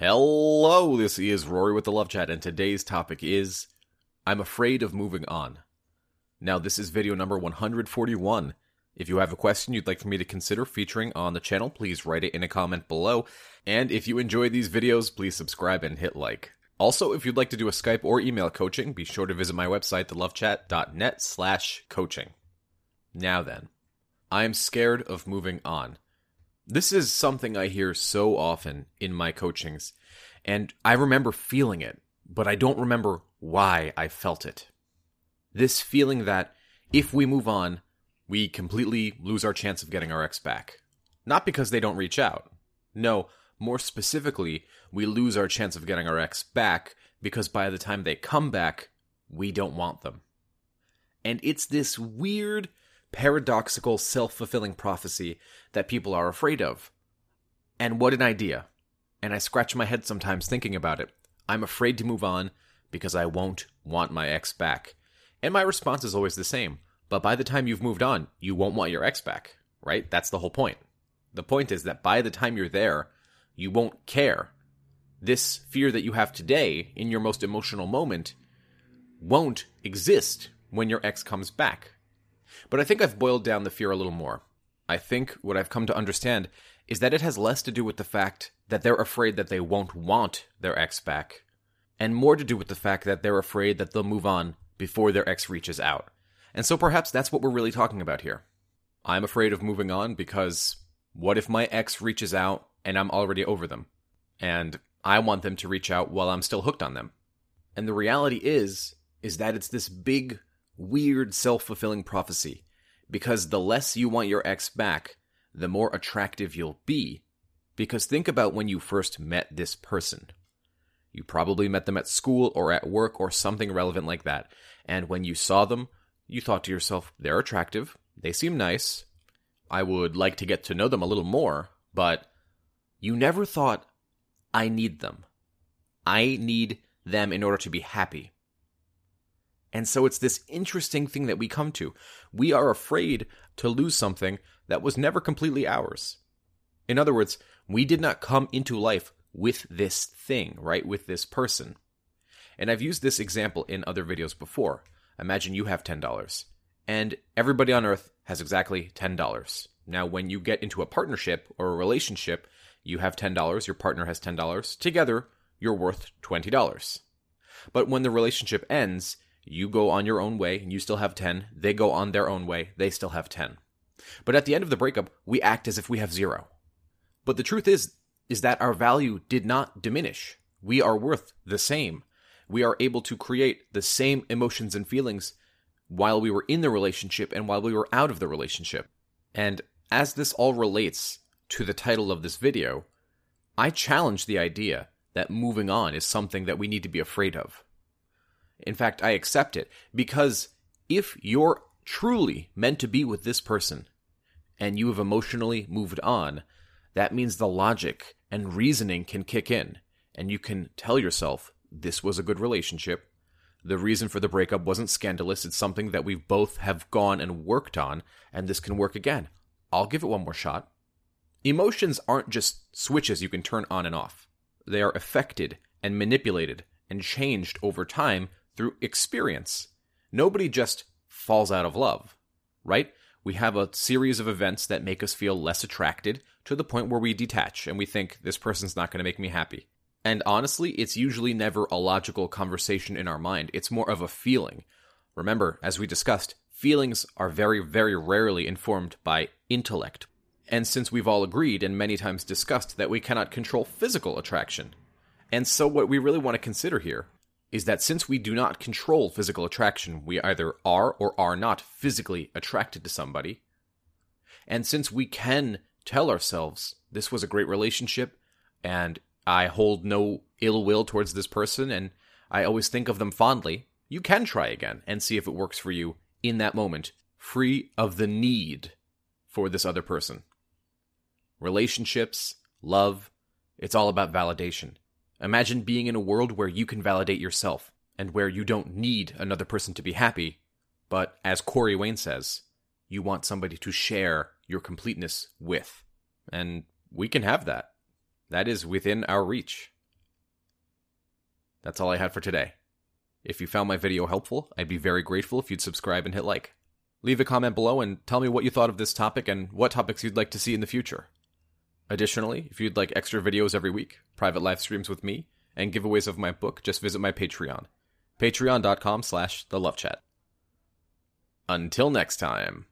Hello, this is Rory with the Love Chat, and today's topic is I'm afraid of moving on. Now, this is video number 141. If you have a question you'd like for me to consider featuring on the channel, please write it in a comment below. And if you enjoy these videos, please subscribe and hit like. Also, if you'd like to do a Skype or email coaching, be sure to visit my website, thelovechat.net slash coaching. Now then, I'm scared of moving on. This is something I hear so often in my coachings, and I remember feeling it, but I don't remember why I felt it. This feeling that if we move on, we completely lose our chance of getting our ex back. Not because they don't reach out. No, more specifically, we lose our chance of getting our ex back because by the time they come back, we don't want them. And it's this weird, paradoxical, self fulfilling prophecy that people are afraid of. And what an idea. And I scratch my head sometimes thinking about it. I'm afraid to move on because I won't want my ex back. And my response is always the same. But by the time you've moved on, you won't want your ex back, right? That's the whole point. The point is that by the time you're there, you won't care. This fear that you have today in your most emotional moment won't exist when your ex comes back. But I think I've boiled down the fear a little more. I think what I've come to understand is that it has less to do with the fact that they're afraid that they won't want their ex back, and more to do with the fact that they're afraid that they'll move on before their ex reaches out. And so perhaps that's what we're really talking about here. I'm afraid of moving on because what if my ex reaches out and I'm already over them? And I want them to reach out while I'm still hooked on them. And the reality is is that it's this big weird self-fulfilling prophecy because the less you want your ex back, the more attractive you'll be. Because think about when you first met this person. You probably met them at school or at work or something relevant like that. And when you saw them, you thought to yourself, they're attractive, they seem nice, I would like to get to know them a little more, but you never thought, I need them. I need them in order to be happy. And so it's this interesting thing that we come to. We are afraid to lose something that was never completely ours. In other words, we did not come into life with this thing, right? With this person. And I've used this example in other videos before. Imagine you have $10 and everybody on earth has exactly $10. Now, when you get into a partnership or a relationship, you have $10, your partner has $10. Together, you're worth $20. But when the relationship ends, you go on your own way and you still have 10. They go on their own way, they still have 10. But at the end of the breakup, we act as if we have zero. But the truth is, is that our value did not diminish. We are worth the same. We are able to create the same emotions and feelings while we were in the relationship and while we were out of the relationship. And as this all relates to the title of this video, I challenge the idea that moving on is something that we need to be afraid of. In fact, I accept it because if you're truly meant to be with this person and you have emotionally moved on, that means the logic and reasoning can kick in and you can tell yourself this was a good relationship. The reason for the breakup wasn't scandalous. It's something that we both have gone and worked on, and this can work again. I'll give it one more shot. Emotions aren't just switches you can turn on and off. They are affected and manipulated and changed over time through experience. Nobody just falls out of love, right? We have a series of events that make us feel less attracted to the point where we detach and we think this person's not going to make me happy. And honestly, it's usually never a logical conversation in our mind. It's more of a feeling. Remember, as we discussed, feelings are very, very rarely informed by intellect. And since we've all agreed and many times discussed that we cannot control physical attraction. And so, what we really want to consider here is that since we do not control physical attraction, we either are or are not physically attracted to somebody. And since we can tell ourselves this was a great relationship and I hold no ill will towards this person and I always think of them fondly, you can try again and see if it works for you in that moment, free of the need for this other person. Relationships, love, it's all about validation. Imagine being in a world where you can validate yourself and where you don't need another person to be happy, but as Corey Wayne says, you want somebody to share your completeness with. And we can have that. That is within our reach. That's all I had for today. If you found my video helpful, I'd be very grateful if you'd subscribe and hit like. Leave a comment below and tell me what you thought of this topic and what topics you'd like to see in the future. Additionally, if you'd like extra videos every week, private live streams with me, and giveaways of my book, just visit my Patreon. Patreon.com slash the love chat. Until next time.